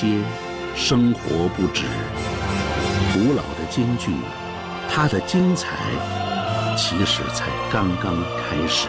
些生活不止古老的京剧，它的精彩其实才刚刚开始。